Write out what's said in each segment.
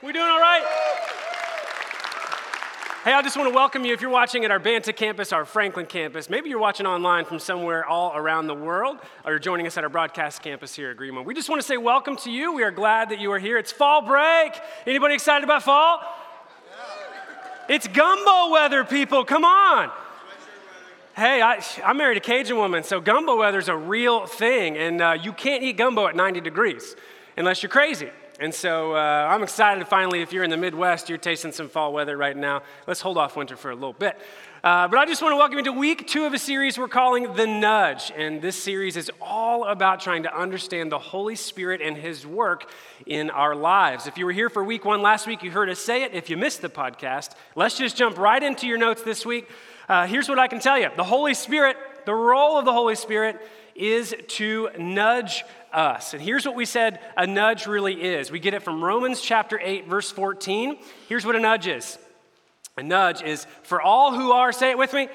We doing all right? Hey, I just want to welcome you if you're watching at our Banta campus, our Franklin campus. Maybe you're watching online from somewhere all around the world, or you're joining us at our broadcast campus here at Greenwood. We just want to say welcome to you. We are glad that you are here. It's fall break. Anybody excited about fall? It's gumbo weather, people. Come on. Hey, I, I married a Cajun woman, so gumbo weather is a real thing, and uh, you can't eat gumbo at 90 degrees unless you're crazy. And so uh, I'm excited finally, if you're in the Midwest, you're tasting some fall weather right now. Let's hold off winter for a little bit. Uh, but I just want to welcome you to week two of a series we're calling The Nudge. And this series is all about trying to understand the Holy Spirit and His work in our lives. If you were here for week one last week, you heard us say it. If you missed the podcast, let's just jump right into your notes this week. Uh, here's what I can tell you the Holy Spirit, the role of the Holy Spirit is to nudge us. And here's what we said a nudge really is. We get it from Romans chapter 8, verse 14. Here's what a nudge is a nudge is for all who are, say it with me,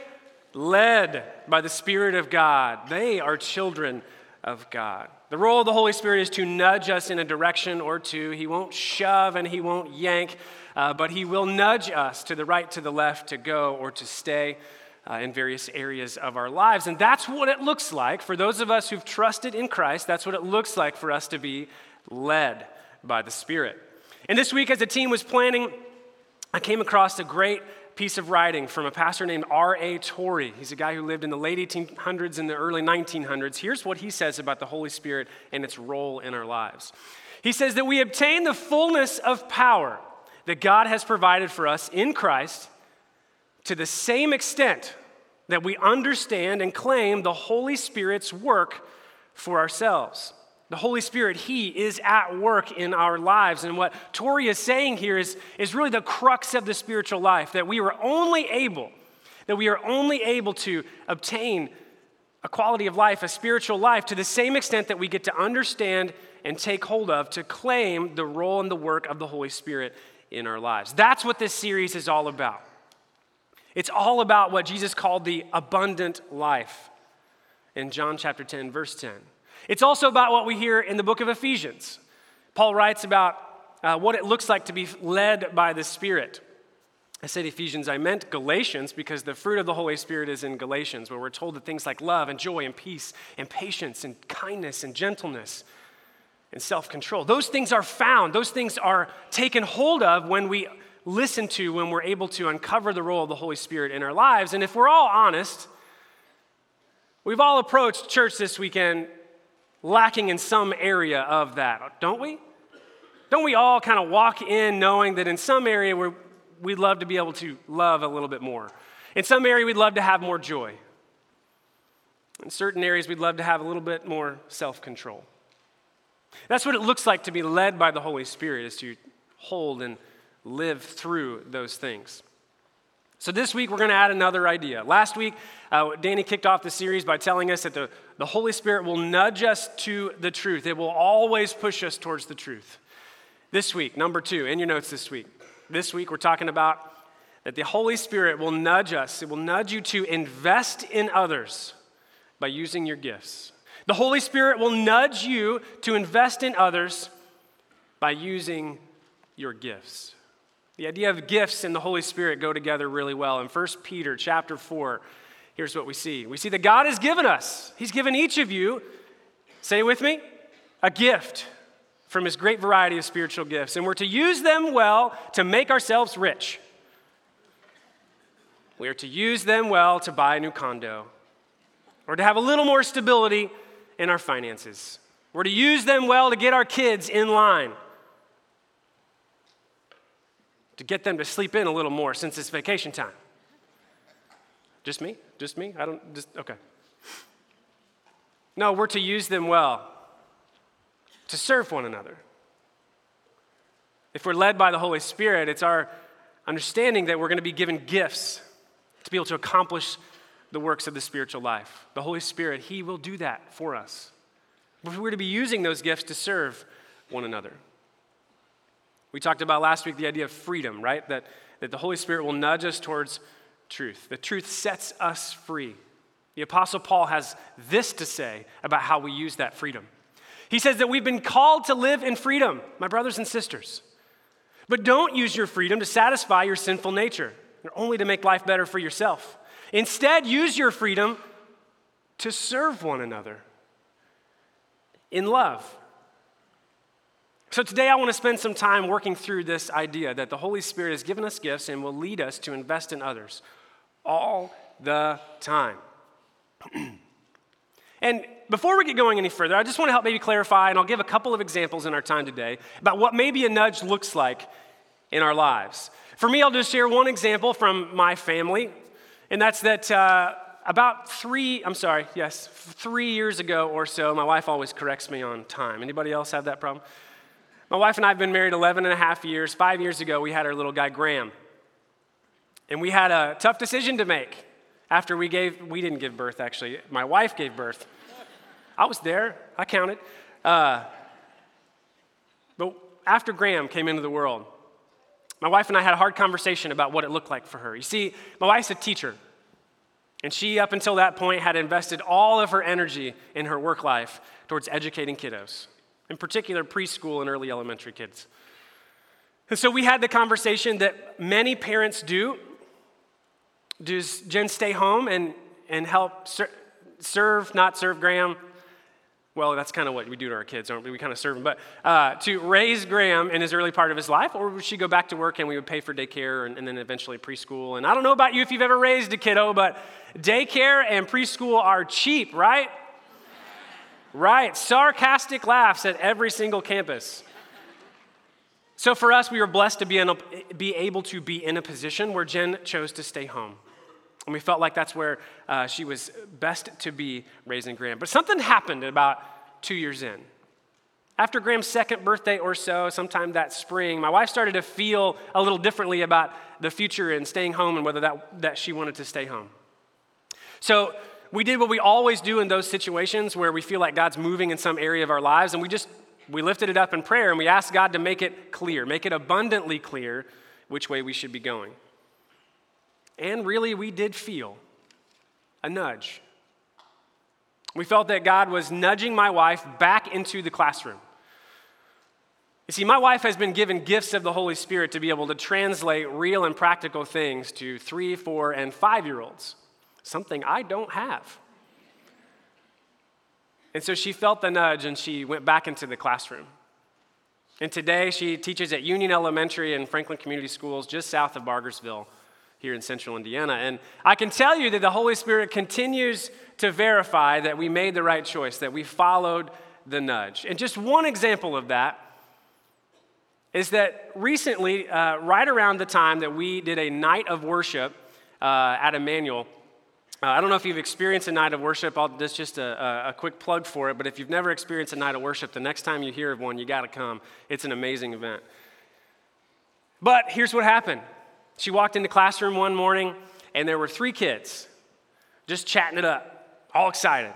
led by the Spirit of God. They are children of God. The role of the Holy Spirit is to nudge us in a direction or two. He won't shove and he won't yank, uh, but he will nudge us to the right, to the left, to go or to stay uh, in various areas of our lives. And that's what it looks like for those of us who've trusted in Christ. That's what it looks like for us to be led by the Spirit. And this week, as the team was planning, I came across a great piece of writing from a pastor named R.A. Torrey. He's a guy who lived in the late 1800s and the early 1900s. Here's what he says about the Holy Spirit and its role in our lives. He says that we obtain the fullness of power that God has provided for us in Christ to the same extent that we understand and claim the Holy Spirit's work for ourselves. The Holy Spirit, He is at work in our lives. And what Torrey is saying here is, is really the crux of the spiritual life that we are only able, that we are only able to obtain a quality of life, a spiritual life, to the same extent that we get to understand and take hold of to claim the role and the work of the Holy Spirit in our lives. That's what this series is all about. It's all about what Jesus called the abundant life in John chapter 10, verse 10. It's also about what we hear in the book of Ephesians. Paul writes about uh, what it looks like to be led by the Spirit. I said Ephesians, I meant Galatians because the fruit of the Holy Spirit is in Galatians, where we're told that things like love and joy and peace and patience and kindness and gentleness and self control, those things are found, those things are taken hold of when we listen to when we're able to uncover the role of the Holy Spirit in our lives. And if we're all honest, we've all approached church this weekend lacking in some area of that, don't we? Don't we all kind of walk in knowing that in some area we'd love to be able to love a little bit more? In some area, we'd love to have more joy. In certain areas, we'd love to have a little bit more self control. That's what it looks like to be led by the Holy Spirit, is to hold and live through those things. So, this week we're going to add another idea. Last week, uh, Danny kicked off the series by telling us that the, the Holy Spirit will nudge us to the truth, it will always push us towards the truth. This week, number two, in your notes this week, this week we're talking about that the Holy Spirit will nudge us, it will nudge you to invest in others by using your gifts. The Holy Spirit will nudge you to invest in others by using your gifts. The idea of gifts and the Holy Spirit go together really well. In 1 Peter chapter 4, here's what we see. We see that God has given us, He's given each of you, say with me, a gift from His great variety of spiritual gifts. And we're to use them well to make ourselves rich. We are to use them well to buy a new condo or to have a little more stability in our finances. We're to use them well to get our kids in line to get them to sleep in a little more since it's vacation time. Just me? Just me? I don't, just, okay. No, we're to use them well, to serve one another. If we're led by the Holy Spirit, it's our understanding that we're going to be given gifts to be able to accomplish the works of the spiritual life. The Holy Spirit, He will do that for us. But We're to be using those gifts to serve one another. We talked about last week the idea of freedom, right? That, that the Holy Spirit will nudge us towards truth. The truth sets us free. The Apostle Paul has this to say about how we use that freedom. He says that we've been called to live in freedom, my brothers and sisters. But don't use your freedom to satisfy your sinful nature, or only to make life better for yourself. Instead, use your freedom to serve one another in love. So, today I want to spend some time working through this idea that the Holy Spirit has given us gifts and will lead us to invest in others all the time. and before we get going any further, I just want to help maybe clarify, and I'll give a couple of examples in our time today about what maybe a nudge looks like in our lives. For me, I'll just share one example from my family, and that's that uh, about three, I'm sorry, yes, three years ago or so, my wife always corrects me on time. Anybody else have that problem? My wife and I have been married 11 and a half years. Five years ago, we had our little guy, Graham. And we had a tough decision to make after we gave, we didn't give birth actually, my wife gave birth. I was there, I counted. Uh, but after Graham came into the world, my wife and I had a hard conversation about what it looked like for her. You see, my wife's a teacher, and she, up until that point, had invested all of her energy in her work life towards educating kiddos in particular preschool and early elementary kids. And so we had the conversation that many parents do. Does Jen stay home and, and help ser- serve, not serve Graham? Well, that's kind of what we do to our kids, aren't we? We kind of serve them. But uh, to raise Graham in his early part of his life, or would she go back to work and we would pay for daycare and, and then eventually preschool? And I don't know about you if you've ever raised a kiddo, but daycare and preschool are cheap, right? Right, sarcastic laughs at every single campus. So for us, we were blessed to be, a, be able to be in a position where Jen chose to stay home. And we felt like that's where uh, she was best to be raising Graham. But something happened about two years in. After Graham's second birthday or so, sometime that spring, my wife started to feel a little differently about the future and staying home and whether that, that she wanted to stay home. So we did what we always do in those situations where we feel like God's moving in some area of our lives, and we just we lifted it up in prayer and we asked God to make it clear, make it abundantly clear which way we should be going. And really, we did feel a nudge. We felt that God was nudging my wife back into the classroom. You see, my wife has been given gifts of the Holy Spirit to be able to translate real and practical things to three, four, and five year olds something I don't have. And so she felt the nudge and she went back into the classroom. And today she teaches at Union Elementary and Franklin Community Schools just south of Bargersville here in central Indiana. And I can tell you that the Holy Spirit continues to verify that we made the right choice, that we followed the nudge. And just one example of that is that recently, uh, right around the time that we did a night of worship uh, at Emmanuel, uh, I don't know if you've experienced a night of worship. I'll, this just a, a, quick plug for it. But if you've never experienced a night of worship, the next time you hear of one, you got to come. It's an amazing event. But here's what happened. She walked into classroom one morning, and there were three kids just chatting it up, all excited.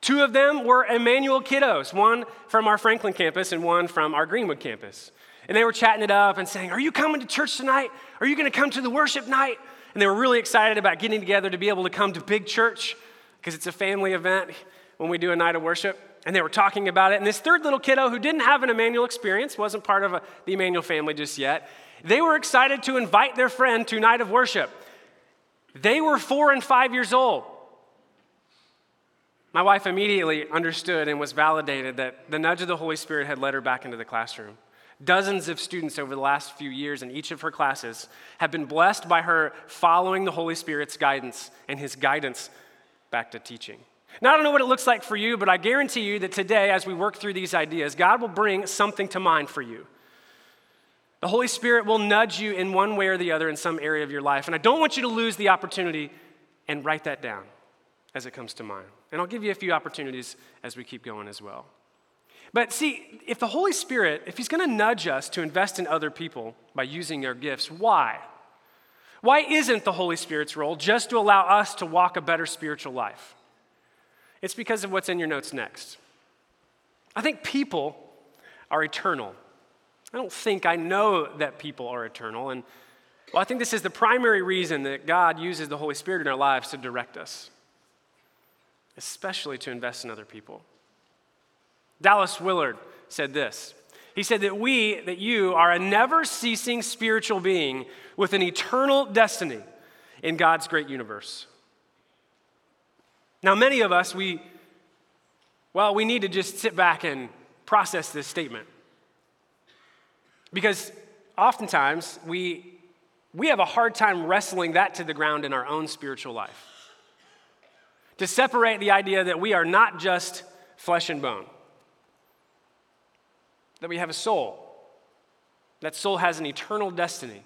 Two of them were Emmanuel kiddos, one from our Franklin campus and one from our Greenwood campus. And they were chatting it up and saying, Are you coming to church tonight? Are you going to come to the worship night? And they were really excited about getting together to be able to come to big church because it's a family event when we do a night of worship. And they were talking about it. And this third little kiddo who didn't have an Emmanuel experience, wasn't part of a, the Emmanuel family just yet, they were excited to invite their friend to night of worship. They were four and five years old. My wife immediately understood and was validated that the nudge of the Holy Spirit had led her back into the classroom. Dozens of students over the last few years in each of her classes have been blessed by her following the Holy Spirit's guidance and his guidance back to teaching. Now, I don't know what it looks like for you, but I guarantee you that today, as we work through these ideas, God will bring something to mind for you. The Holy Spirit will nudge you in one way or the other in some area of your life. And I don't want you to lose the opportunity and write that down as it comes to mind. And I'll give you a few opportunities as we keep going as well. But see, if the Holy Spirit, if He's going to nudge us to invest in other people by using our gifts, why? Why isn't the Holy Spirit's role just to allow us to walk a better spiritual life? It's because of what's in your notes next. I think people are eternal. I don't think I know that people are eternal. And well, I think this is the primary reason that God uses the Holy Spirit in our lives to direct us, especially to invest in other people. Dallas Willard said this He said that we, that you, are a never ceasing spiritual being with an eternal destiny in God's great universe. Now, many of us, we, well, we need to just sit back and process this statement. Because oftentimes we, we have a hard time wrestling that to the ground in our own spiritual life. To separate the idea that we are not just flesh and bone, that we have a soul, that soul has an eternal destiny.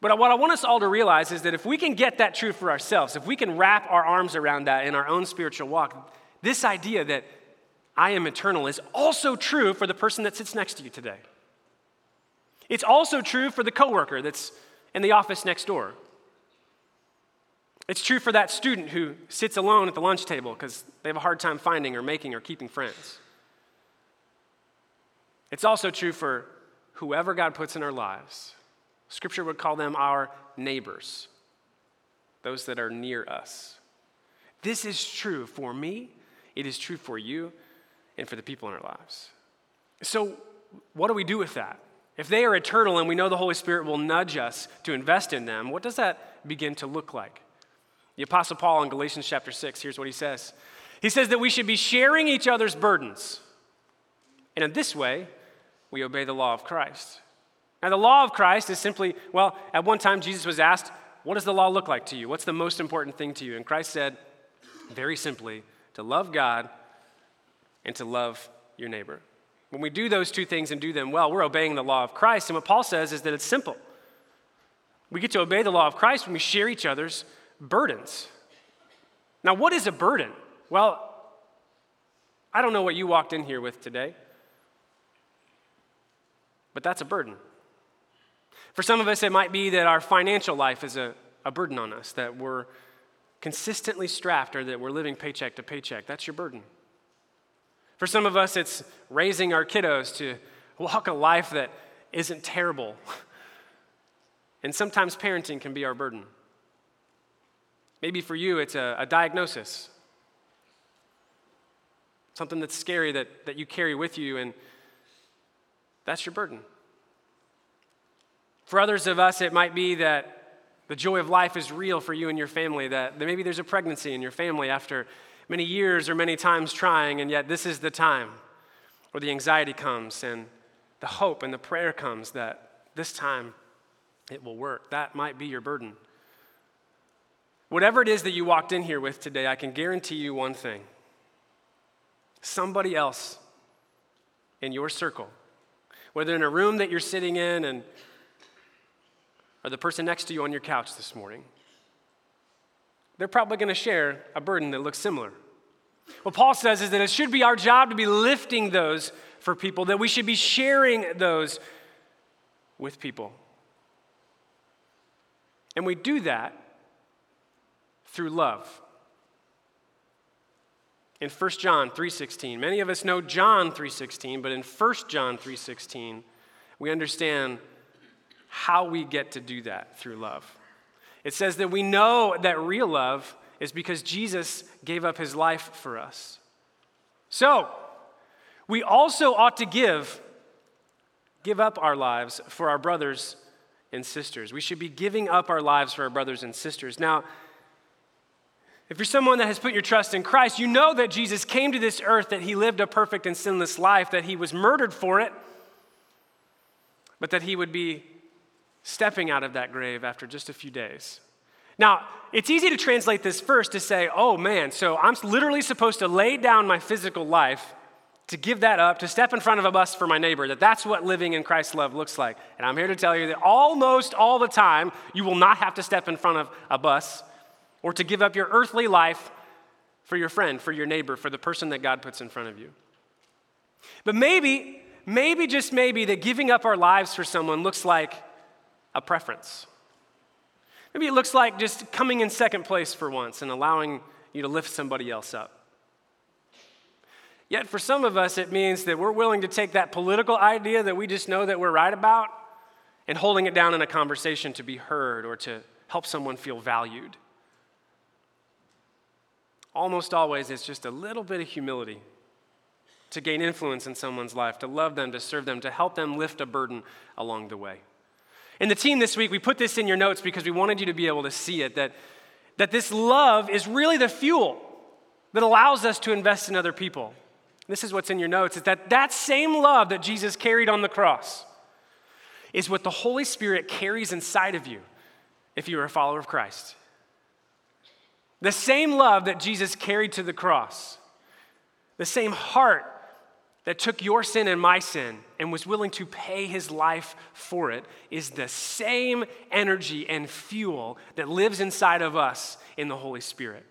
But what I want us all to realize is that if we can get that truth for ourselves, if we can wrap our arms around that in our own spiritual walk, this idea that I am eternal is also true for the person that sits next to you today. It's also true for the coworker that's in the office next door. It's true for that student who sits alone at the lunch table because they have a hard time finding or making or keeping friends. It's also true for whoever God puts in our lives. Scripture would call them our neighbors, those that are near us. This is true for me, it is true for you, and for the people in our lives. So, what do we do with that? If they are eternal and we know the Holy Spirit will nudge us to invest in them, what does that begin to look like? The Apostle Paul in Galatians chapter 6, here's what he says He says that we should be sharing each other's burdens. And in this way, we obey the law of Christ. Now, the law of Christ is simply, well, at one time Jesus was asked, What does the law look like to you? What's the most important thing to you? And Christ said, very simply, to love God and to love your neighbor. When we do those two things and do them well, we're obeying the law of Christ. And what Paul says is that it's simple. We get to obey the law of Christ when we share each other's burdens. Now, what is a burden? Well, I don't know what you walked in here with today, but that's a burden. For some of us, it might be that our financial life is a, a burden on us, that we're consistently strapped or that we're living paycheck to paycheck. That's your burden. For some of us, it's raising our kiddos to walk a life that isn't terrible. And sometimes parenting can be our burden. Maybe for you, it's a, a, diagnosis, something that's scary that, that you carry with you, and that's your burden. For others of us, it might be that the joy of life is real for you and your family, that maybe there's a pregnancy in your family after many years or many times trying, and yet this is the time where the anxiety comes and the hope and the prayer comes that this time it will work. That might be your burden. Whatever it is that you walked in here with today, I can guarantee you one thing somebody else in your circle, whether in a room that you're sitting in and or the person next to you on your couch this morning, they're probably going to share a burden that looks similar. What Paul says is that it should be our job to be lifting those for people, that we should be sharing those with people. And we do that through love. In 1 John 3:16, many of us know John 3:16, but in 1 John 3:16, we understand how we get to do that through love. It says that we know that real love is because Jesus gave up his life for us. So, we also ought to give give up our lives for our brothers and sisters. We should be giving up our lives for our brothers and sisters. Now, if you're someone that has put your trust in Christ, you know that Jesus came to this earth, that he lived a perfect and sinless life, that he was murdered for it, but that he would be stepping out of that grave after just a few days. Now, it's easy to translate this first to say, oh man, so I'm literally supposed to lay down my physical life to give that up, to step in front of a bus for my neighbor, that that's what living in Christ's love looks like. And I'm here to tell you that almost all the time, you will not have to step in front of a bus or to give up your earthly life for your friend, for your neighbor, for the person that God puts in front of you. But maybe, maybe, just maybe, that giving up our lives for someone looks like a preference. Maybe it looks like just coming in second place for once and allowing you to lift somebody else up. Yet for some of us, it means that we're willing to take that political idea that we just know that we're right about and holding it down in a conversation to be heard or to help someone feel valued. Almost always, it's just a little bit of humility to gain influence in someone's life, to love them, to serve them, to help them lift a burden along the way. In the team this week, we put this in your notes because we wanted you to be able to see it that, that this love is really the fuel that allows us to invest in other people. This is what's in your notes is that that same love that Jesus carried on the cross is what the Holy Spirit carries inside of you if you're a follower of Christ. The same love that Jesus carried to the cross, the same heart that took your sin and my sin and was willing to pay his life for it, is the same energy and fuel that lives inside of us in the Holy Spirit.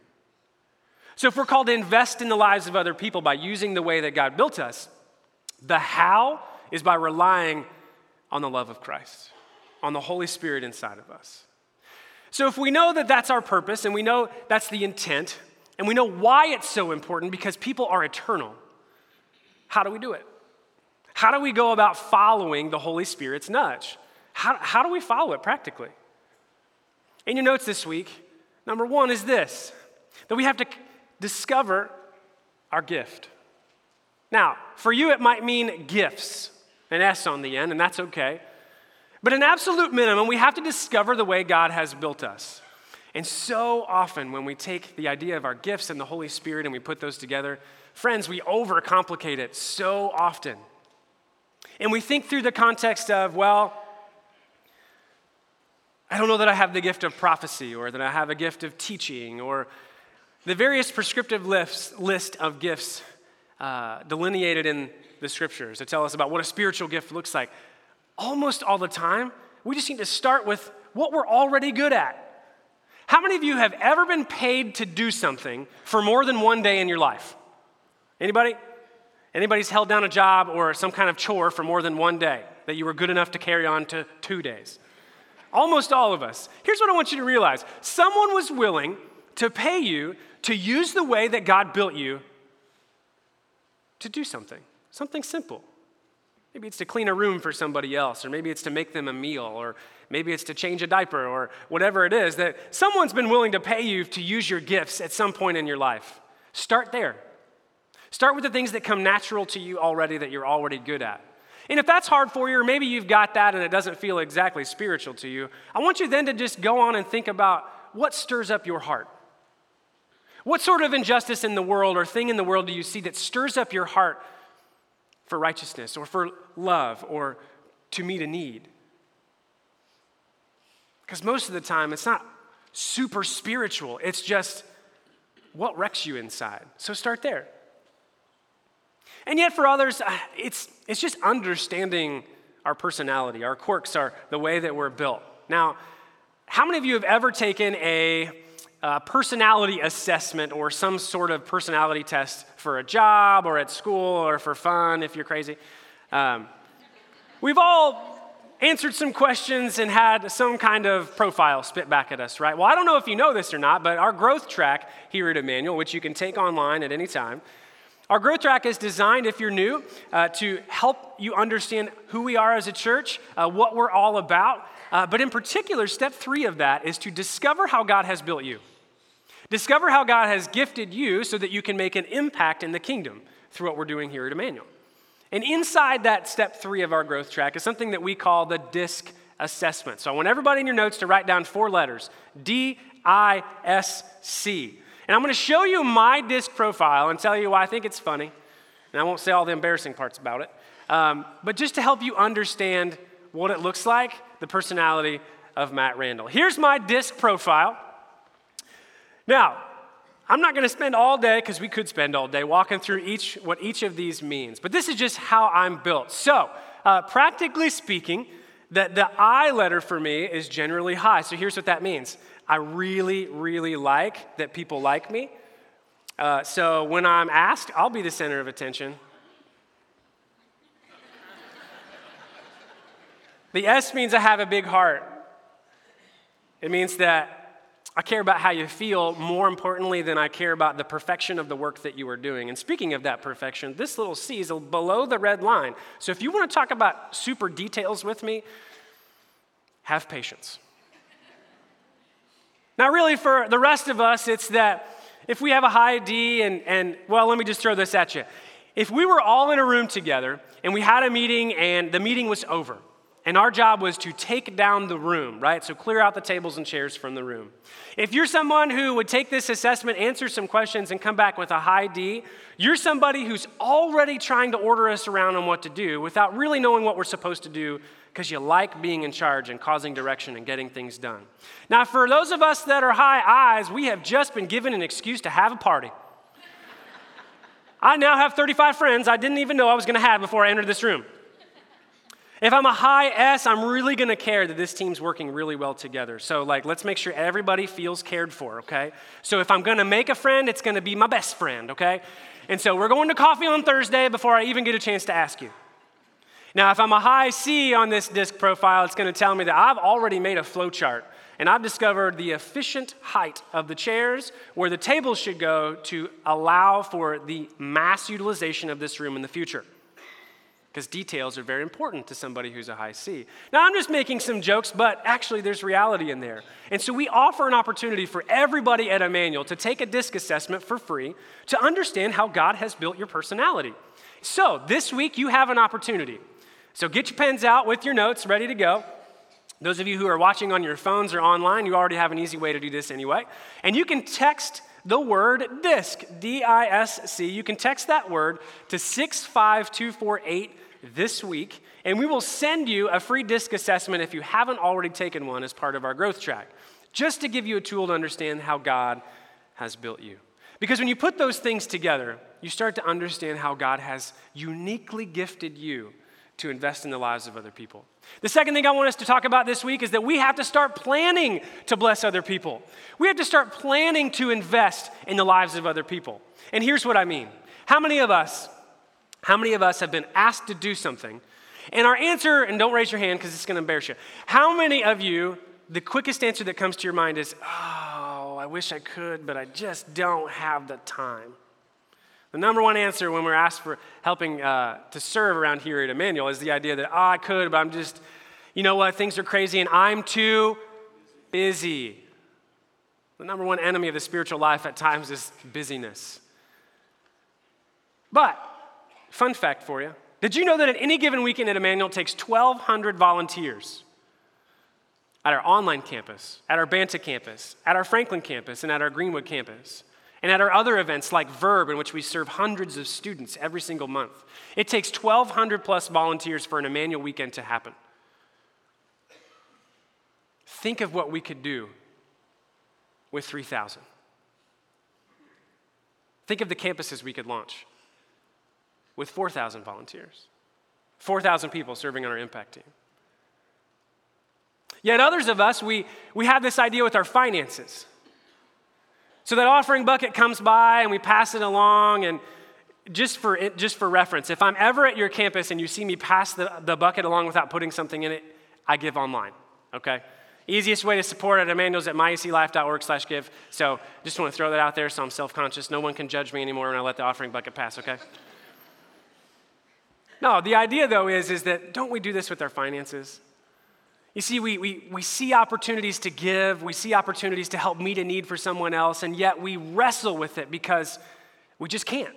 So, if we're called to invest in the lives of other people by using the way that God built us, the how is by relying on the love of Christ, on the Holy Spirit inside of us. So, if we know that that's our purpose and we know that's the intent, and we know why it's so important because people are eternal, how do we do it? How do we go about following the Holy Spirit's nudge? How, how do we follow it practically? In your notes this week, number one is this that we have to discover our gift. Now, for you, it might mean gifts, an S on the end, and that's okay. But an absolute minimum, we have to discover the way God has built us. And so often, when we take the idea of our gifts and the Holy Spirit and we put those together, friends, we overcomplicate it so often. And we think through the context of, well, I don't know that I have the gift of prophecy or that I have a gift of teaching or the various prescriptive list of gifts uh, delineated in the scriptures that tell us about what a spiritual gift looks like. Almost all the time, we just need to start with what we're already good at. How many of you have ever been paid to do something for more than one day in your life? Anybody? Anybody's held down a job or some kind of chore for more than one day that you were good enough to carry on to two days? Almost all of us. Here's what I want you to realize someone was willing to pay you to use the way that God built you to do something, something simple. Maybe it's to clean a room for somebody else, or maybe it's to make them a meal, or maybe it's to change a diaper, or whatever it is that someone's been willing to pay you to use your gifts at some point in your life. Start there. Start with the things that come natural to you already that you're already good at. And if that's hard for you, or maybe you've got that and it doesn't feel exactly spiritual to you, I want you then to just go on and think about what stirs up your heart. What sort of injustice in the world or thing in the world do you see that stirs up your heart for righteousness or for love or to meet a need? Because most of the time, it's not super spiritual, it's just what wrecks you inside. So start there. And yet, for others, uh, it's, it's just understanding our personality, our quirks, are the way that we're built. Now, how many of you have ever taken a uh, personality assessment or some sort of personality test for a job or at school or for fun if you're crazy. Um, we've all answered some questions and had some kind of profile spit back at us, right? Well, I don't know if you know this or not, but our growth track here at Emmanuel, which you can take online at any time, our growth track is designed, if you're new, uh, to help you understand who we are as a church, uh, what we're all about. Uh, but in particular, step three of that is to discover how God has built you. Discover how God has gifted you so that you can make an impact in the kingdom through what we're doing here at Emmanuel. And inside that step three of our growth track is something that we call the DISC assessment. So I want everybody in your notes to write down four letters D I S C. And I'm going to show you my DISC profile and tell you why I think it's funny. And I won't say all the embarrassing parts about it. Um, but just to help you understand what it looks like, the personality of Matt Randall. Here's my DISC profile. Now, I'm not going to spend all day, because we could spend all day, walking through each, what each of these means, but this is just how I'm built. So, uh, practically speaking, that the I letter for me is generally high. So here's what that means I really, really like that people like me. Uh, so when I'm asked, I'll be the center of attention. the S means I have a big heart. It means that I care about how you feel more importantly than I care about the perfection of the work that you are doing. And speaking of that perfection, this little C is below the red line. So if you want to talk about super details with me, have patience. now, really, for the rest of us, it's that if we have a high D, and, and well, let me just throw this at you. if we were all in a room together and we had a meeting and the meeting was over, and our job was to take down the room, right? So clear out the tables and chairs from the room. If you're someone who would take this assessment, answer some questions, and come back with a high D, you're somebody who's already trying to order us around on what to do without really knowing what we're supposed to do because you like being in charge and causing direction and getting things done. Now, for those of us that are high eyes, we have just been given an excuse to have a party. I now have 35 friends I didn't even know I was going to have before I entered this room. If I'm a high S, I'm really to care that this team's working really well together. So, like, let's make sure everybody feels cared for, okay? So, if I'm to make a friend, it's to be my best friend, okay? And so, we're going to coffee on Thursday before I even get a chance to ask you. Now, if I'm a high C on this disc profile, it's to tell me that I've already made a flow chart and I've discovered the efficient height of the chairs where the tables should go to allow for the mass utilization of this room in the future because details are very important to somebody who's a high C. Now, I'm just making some jokes, but actually, there's reality in there. And so, we offer an opportunity for everybody at Emmanuel to take a disc assessment for free to understand how God has built your personality. So, this week, you have an opportunity. So, get your pens out with your notes ready to go. Those of you who are watching on your phones or online, you already have an easy way to do this anyway. And you can text the word disc, D I S C. You can text that word to 65248 this week, and we will send you a free disc assessment if you haven't already taken one as part of our growth track, just to give you a tool to understand how God has built you. Because when you put those things together, you start to understand how God has uniquely gifted you to invest in the lives of other people. The second thing I want us to talk about this week is that we have to start planning to bless other people. We have to start planning to invest in the lives of other people. And here's what I mean. How many of us how many of us have been asked to do something? And our answer, and don't raise your hand because it's going to embarrass you. How many of you, the quickest answer that comes to your mind is, oh, I wish I could, but I just don't have the time? The number one answer when we're asked for helping uh, to serve around here at Emmanuel is the idea that, oh, I could, but I'm just, you know what, things are crazy and I'm too busy. The number one enemy of the spiritual life at times is busyness. But Fun fact for you. Did you know that at any given weekend at Emmanuel takes 1,200 volunteers at our online campus, at our Banta campus, at our Franklin campus, and at our Greenwood campus, and at our other events like Verb, in which we serve hundreds of students every single month? It takes 1,200 plus volunteers for an Emmanuel weekend to happen. Think of what we could do with 3,000. Think of the campuses we could launch with 4,000 volunteers, 4,000 people serving on our impact team. Yet others of us, we, we have this idea with our finances. So that offering bucket comes by and we pass it along. And just for, just for reference, if I'm ever at your campus and you see me pass the, the bucket along without putting something in it, I give online, okay? Easiest way to support at Emmanuel's at myeclife.org slash give. So just want to throw that out there so I'm self-conscious. No one can judge me anymore when I let the offering bucket pass, okay? No, the idea though is, is that don't we do this with our finances? You see, we, we, we see opportunities to give, we see opportunities to help meet a need for someone else, and yet we wrestle with it because we just can't.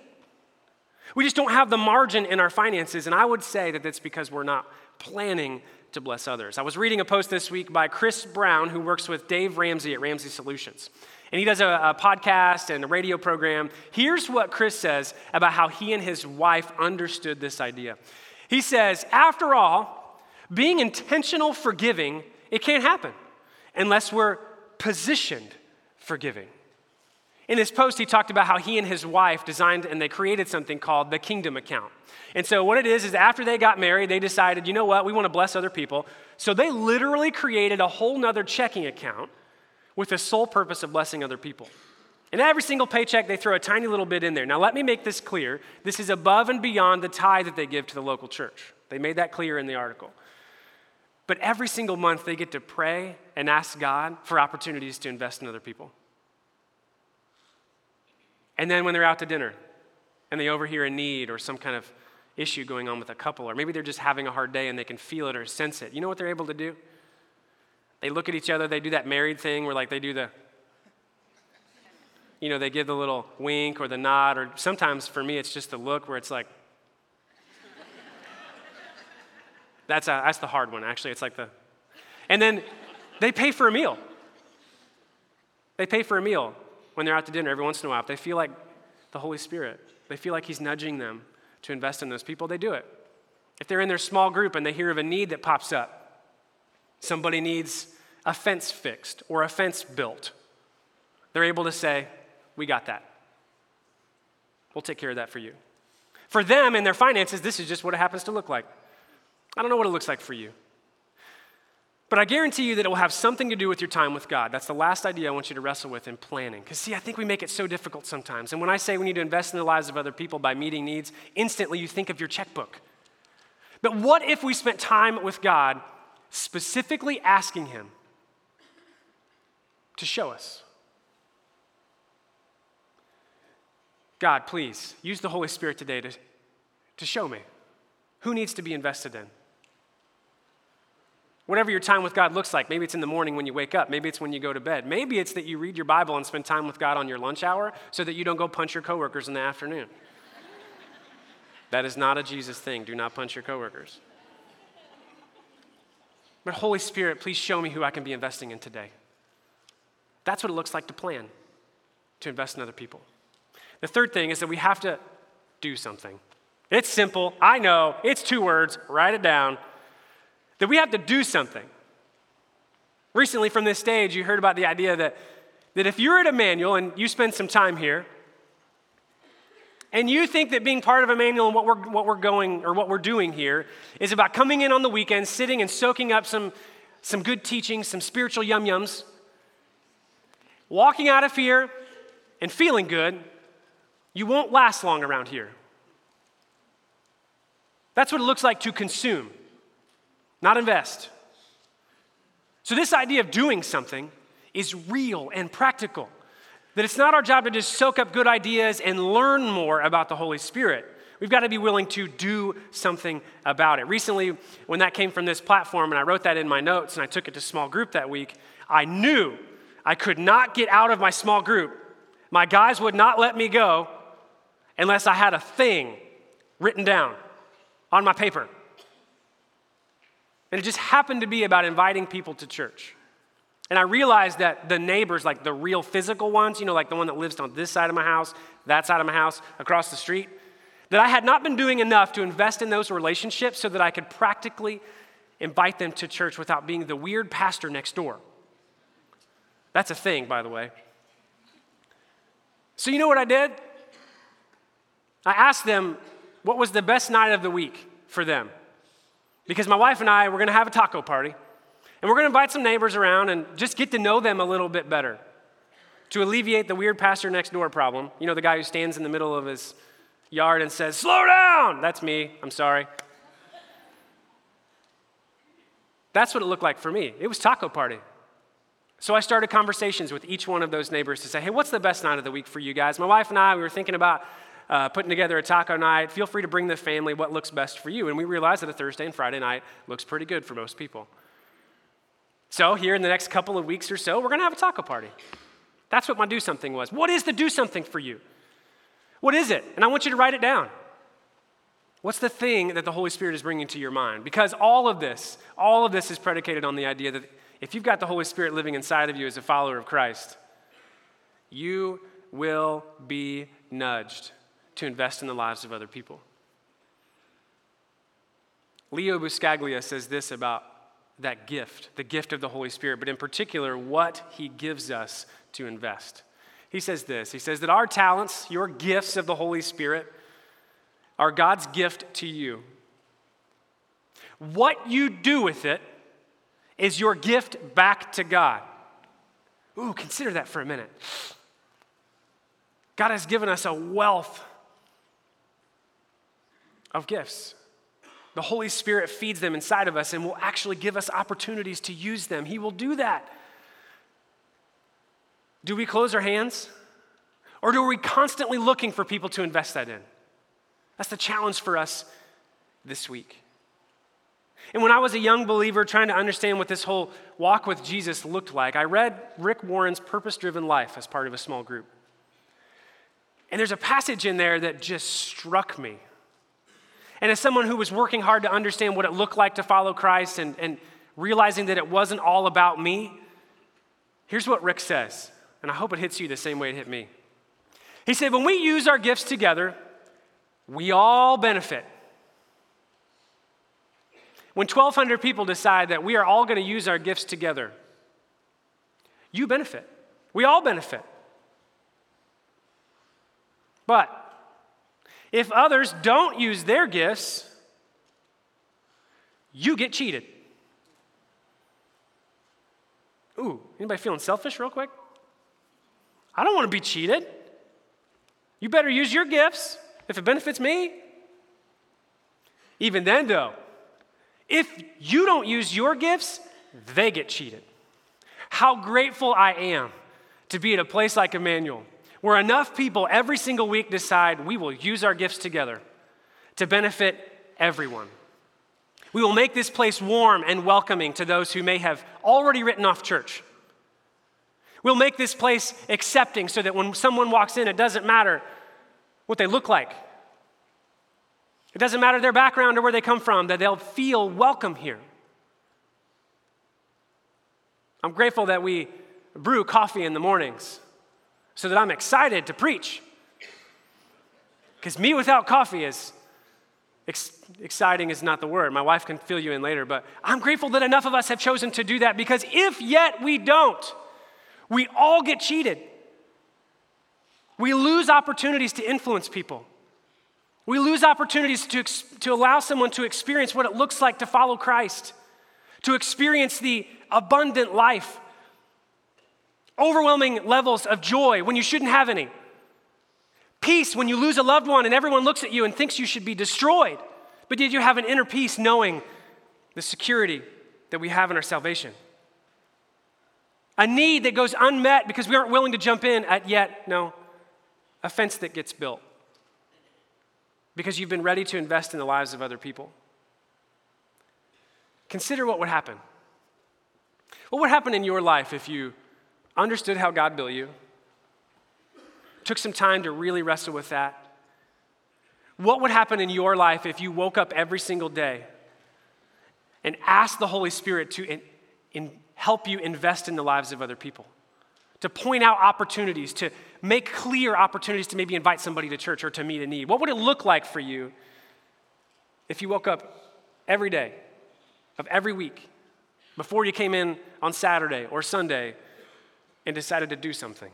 We just don't have the margin in our finances, and I would say that that's because we're not planning to bless others. I was reading a post this week by Chris Brown, who works with Dave Ramsey at Ramsey Solutions and he does a, a, podcast and a radio program. Here's what Chris says about how he and his wife understood this idea. He says, after all, being intentional forgiving, it can't happen unless we're positioned forgiving. In this post, he talked about how he and his wife designed and they created something called the Kingdom Account. And so, what it is, is after they got married, they decided, you know what, we want to bless other people. So, they literally created a whole nother checking account with the sole purpose of blessing other people. And every single paycheck, they throw a tiny little bit in there. Now, let me make this clear. This is above and beyond the tithe that they give to the local church. They made that clear in the article. But every single month, they get to pray and ask God for opportunities to invest in other people. And then when they're out to dinner and they overhear a need or some kind of issue going on with a couple, or maybe they're just having a hard day and they can feel it or sense it, you know what they're able to do? They look at each other, they do that married thing where like they do the You know, they give the little wink or the nod, or sometimes for me, it's just the look where it's like, that's, a, that's the hard one, actually. It's like the, and then they pay for a meal. They pay for a meal when they're out to dinner every once in a while. If they feel like the Holy Spirit, they feel like He's nudging them to invest in those people, they do it. If they're in their small group and they hear of a need that pops up, somebody needs a fence fixed or a fence built, they're able to say, We got that. We'll take care of that for you. For them and their finances, this is just what it happens to look like. I don't know what it looks like for you. But I guarantee you that it will have something to do with your time with God. That's the last idea I want you to wrestle with in planning. Because, see, I think we make it so difficult sometimes. And when I say we need to invest in the lives of other people by meeting needs, instantly you think of your checkbook. But what if we spent time with God specifically asking Him to show us? God, please use the Holy Spirit today to, to show me who needs to be invested in. Whatever your time with God looks like, maybe it's in the morning when you wake up, maybe it's when you go to bed, maybe it's that you read your Bible and spend time with God on your lunch hour so that you don't go punch your coworkers in the afternoon. that is not a Jesus thing. Do not punch your coworkers. But Holy Spirit, please show me who I can be investing in today. That's what it looks like to plan, to invest in other people. The third thing is that we have to do something. It's simple. I know. It's two words. Write it down that we have to do something. Recently, from this stage, you heard about the idea that, that if you're at Emmanuel and you spend some time here, and you think that being part of Emmanuel and what we're, what we're going or what we're doing here is about coming in on the weekend, sitting and soaking up some, some good teaching, some spiritual yum yums, walking out of here and feeling good, you won't last long around here. That's what it looks like to consume not invest. So, this idea of doing something is real and practical. That it's not our job to just soak up good ideas and learn more about the Holy Spirit. We've got to be willing to do something about it. Recently, when that came from this platform, and I wrote that in my notes and I took it to small group that week, I knew I could not get out of my small group. My guys would not let me go unless I had a thing written down on my paper. And it just happened to be about inviting people to church. And I realized that the neighbors, like the real physical ones, you know, like the one that lives on this side of my house, that side of my house, across the street, that I had not been doing enough to invest in those relationships so that I could practically invite them to church without being the weird pastor next door. That's a thing, by the way. So, you know what I did? I asked them what was the best night of the week for them because my wife and I, we're going to have a taco party. And we're going to invite some neighbors around and just get to know them a little bit better to alleviate the weird pastor next door problem. You know, the guy who stands in the middle of his yard and says, Slow down! That's me. I'm sorry. That's what it looked like for me. It was taco party. So I started conversations with each one of those neighbors to say, hey, what's the best night of the week for you guys? My wife and I, we were thinking about uh, putting together a taco night, feel free to bring the family what looks best for you. And we realized that a Thursday and Friday night looks pretty good for most people. So, here in the next couple of weeks or so, we're going to have a taco party. That's what my do something was. What is the do something for you? What is it? And I want you to write it down. What's the thing that the Holy Spirit is bringing to your mind? Because all of this, all of this is predicated on the idea that if you've got the Holy Spirit living inside of you as a follower of Christ, you will be nudged to invest in the lives of other people. Leo Buscaglia says this about that gift, the gift of the Holy Spirit, but in particular, what he gives us to invest. He says this He says that our talents, your gifts of the Holy Spirit, are God's gift to you. What you do with it is your gift back to God. Ooh, consider that for a minute. God has given us a wealth of gifts. The Holy Spirit feeds them inside of us and will actually give us opportunities to use them. He will do that. Do we close our hands? Or are we constantly looking for people to invest that in? That's the challenge for us this week. And when I was a young believer trying to understand what this whole walk with Jesus looked like, I read Rick Warren's Purpose Driven Life as part of a small group. And there's a passage in there that just struck me. And as someone who was working hard to understand what it looked like to follow Christ and, and realizing that it wasn't all about me, here's what Rick says. And I hope it hits you the same way it hit me. He said, When we use our gifts together, we all benefit. When 1,200 people decide that we are all going to use our gifts together, you benefit. We all benefit. But if others don't use their gifts, you get cheated. Ooh, anybody feeling selfish real quick? I don't want to be cheated. You better use your gifts if it benefits me. Even then, though, if you don't use your gifts, they get cheated. How grateful I am to be at a place like Emmanuel, where enough people every single week decide we will use our gifts together to benefit everyone. We will make this place warm and welcoming to those who may have already written off church. We'll make this place accepting so that when someone walks in, it doesn't matter what they look like. It doesn't matter their background or where they come from, that they'll feel welcome here. I'm grateful that we brew coffee in the mornings so that I'm excited to preach. Because me without coffee is ex- exciting, is not the word. My wife can fill you in later, but I'm grateful that enough of us have chosen to do that because if yet we don't, we all get cheated. We lose opportunities to influence people. We lose opportunities to, to allow someone to experience what it looks like to follow Christ, to experience the abundant life, overwhelming levels of joy when you shouldn't have any, peace when you lose a loved one and everyone looks at you and thinks you should be destroyed. But did you have an inner peace knowing the security that we have in our salvation? A need that goes unmet because we aren't willing to jump in at yet, no, a fence that gets built because you've been ready to invest in the lives of other people. Consider what would happen. What would happen in your life if you understood how God built you, took some time to really wrestle with that? What would happen in your life if you woke up every single day and asked the Holy Spirit to in, in help you invest in the lives of other people? To point out opportunities, to make clear opportunities to maybe invite somebody to church or to meet a need? What would it look like for you if you woke up every day of every week before you came in on Saturday or Sunday and decided to do something?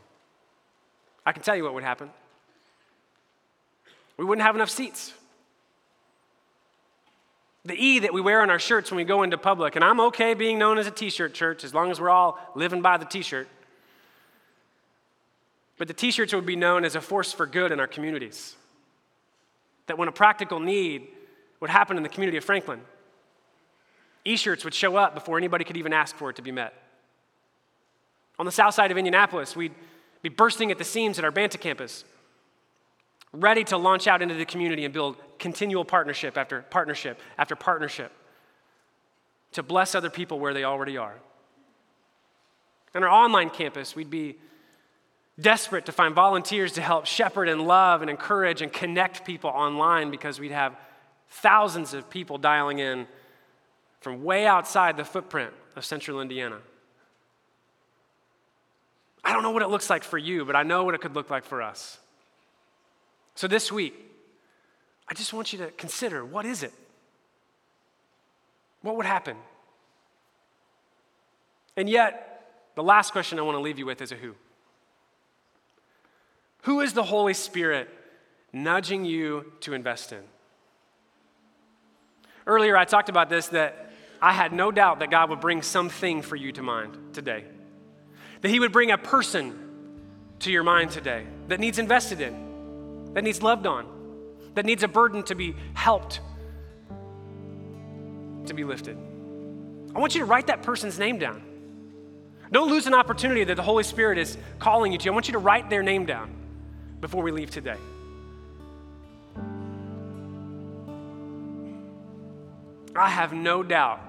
I can tell you what would happen. We wouldn't have enough seats. The E that we wear on our shirts when we go into public, and I'm okay being known as a t shirt church as long as we're all living by the t shirt. But the t shirts would be known as a force for good in our communities. That when a practical need would happen in the community of Franklin, e shirts would show up before anybody could even ask for it to be met. On the south side of Indianapolis, we'd be bursting at the seams at our Banta campus, ready to launch out into the community and build continual partnership after partnership after partnership to bless other people where they already are. On our online campus, we'd be desperate to find volunteers to help shepherd and love and encourage and connect people online because we'd have thousands of people dialing in from way outside the footprint of central Indiana. I don't know what it looks like for you, but I know what it could look like for us. So this week, I just want you to consider what is it? What would happen? And yet, the last question I want to leave you with is a who. Who is the Holy Spirit nudging you to invest in? Earlier, I talked about this that I had no doubt that God would bring something for you to mind today. That He would bring a person to your mind today that needs invested in, that needs loved on, that needs a burden to be helped, to be lifted. I want you to write that person's name down. Don't lose an opportunity that the Holy Spirit is calling you to. I want you to write their name down before we leave today. I have no doubt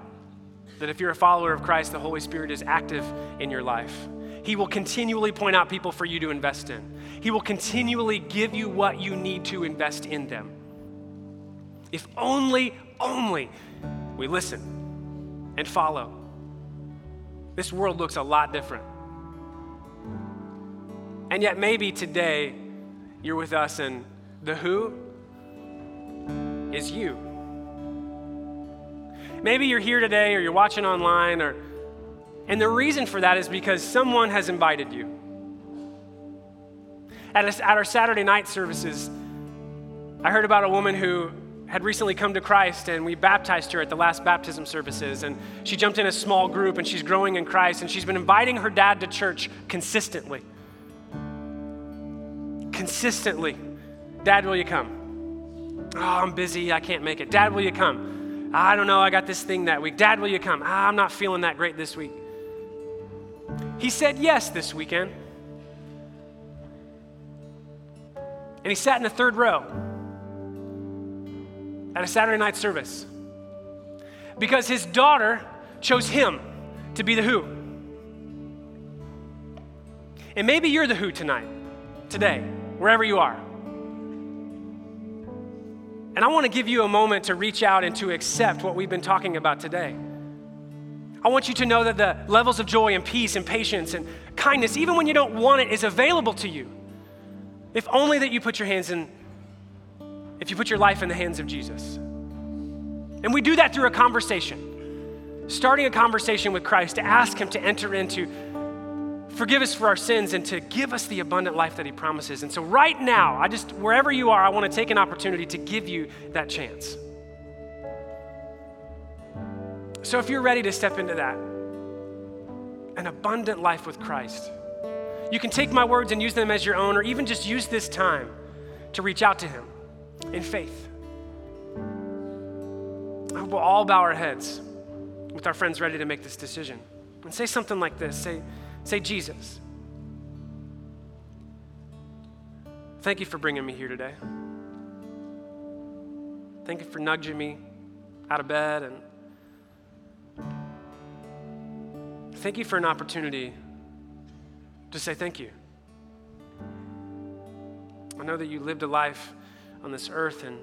that if you're a follower of Christ, the Holy Spirit is active in your life. He will continually point out people for you to invest in. He will continually give you what you need to invest in them. If only, only we listen and follow. This world looks a lot different. And yet, maybe today you're with us and the who is you. Maybe you're here today or you're watching online or and the reason for that is because someone has invited you. At, a, at our Saturday night services, I heard about a woman who had recently come to Christ, and we baptized her at the last baptism services. And she jumped in a small group, and she's growing in Christ, and she's been inviting her dad to church consistently. Consistently. Dad, will you come? Oh, I'm busy. I can't make it. Dad, will you come? I don't know. I got this thing that week. Dad, will you come? Ah, I'm not feeling that great this week. He said yes this weekend. And he sat in the third row at a Saturday night service because his daughter chose him to be the who. And maybe you're the who tonight, today, wherever you are. And I want to give you a moment to reach out and to accept what we've been talking about today. I want you to know that the levels of joy and peace and patience and kindness, even when you don't want it, is available to you. If only that you put your hands in, if you put your life in the hands of Jesus. And we do that through a conversation, starting a conversation with Christ to ask Him to enter into, forgive us for our sins, and to give us the abundant life that He promises. And so, right now, I just, wherever you are, I want to take an opportunity to give you that chance. So if you're ready to step into that, an abundant life with Christ, you can take my words and use them as your own, or even just use this time to reach out to Him in faith. I hope we'll all bow our heads with our friends ready to make this decision and say something like this say, say Jesus. Thank you for bringing me here today. Thank you for nudging me out of bed and Thank you for an opportunity to say thank you. I know that you lived a life on this earth and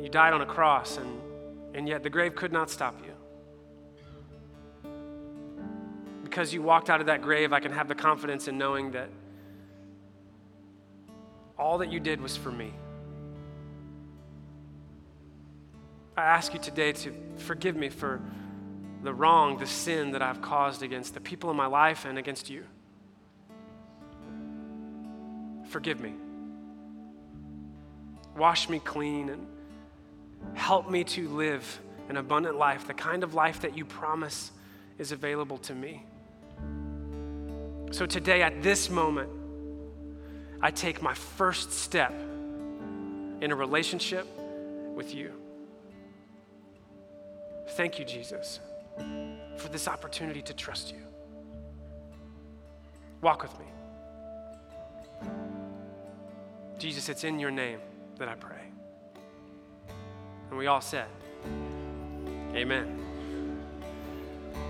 you died on a cross, and, and yet the grave could not stop you. Because you walked out of that grave, I can have the confidence in knowing that all that you did was for me. I ask you today to forgive me for the wrong, the sin that I've caused against the people in my life and against you. Forgive me. Wash me clean and help me to live an abundant life, the kind of life that you promise is available to me. So today, at this moment, I take my first step in a relationship with you. Thank you, Jesus for this opportunity to trust you. Walk with me. Jesus, it's in your name that I pray. And we all said, Amen.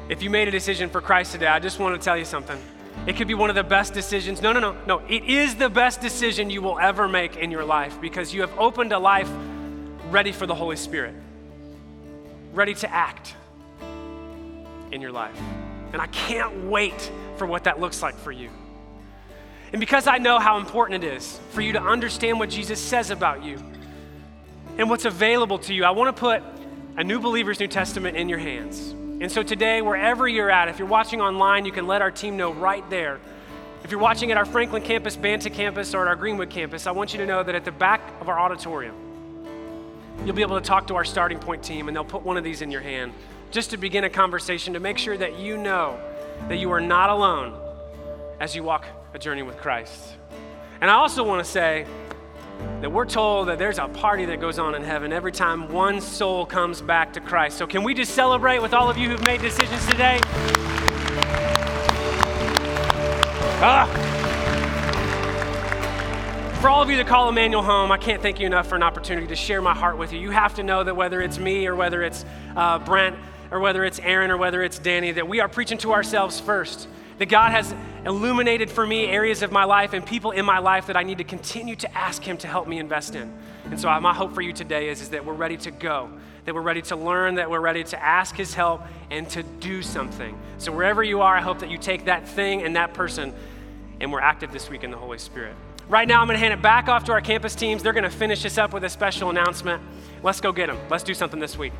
If you made a decision for Christ today, I just want to tell you something. It could be one of the best decisions. No, no, no, no. It is the best decision you will ever make in your life because you have opened a life ready for the Holy Spirit, ready to act in your life. And I can't wait for what that looks like for you. And because I know how important it is for you to understand what Jesus says about you and what's available to you, I want to put a New Believer's New Testament in your hands. And so today, wherever you're at, if you're watching online, you can let our team know right there. If you're watching at our Franklin campus, Banta campus, or at our Greenwood campus, I want you to know that at the back of our auditorium, you'll be able to talk to our starting point team, and they'll put one of these in your hand just to begin a conversation to make sure that you know that you are not alone as you walk a journey with Christ. And I also want to say that we're told that there's a party that goes on in heaven every time one soul comes back to Christ. So, can we just celebrate with all of you who've made decisions today? Ah. For all of you that call Emmanuel home, I can't thank you enough for an opportunity to share my heart with you. You have to know that whether it's me or whether it's uh, Brent, or whether it's Aaron or whether it's Danny, that we are preaching to ourselves first. That God has illuminated for me areas of my life and people in my life that I need to continue to ask Him to help me invest in. And so, uh, my hope for you today is, is that we're ready to go, that we're ready to learn, that we're ready to ask His help and to do something. So, wherever you are, I hope that you take that thing and that person and we're active this week in the Holy Spirit. Right now, I'm going to hand it back off to our campus teams. They're going to finish this up with a special announcement. Let's go get them. Let's do something this week.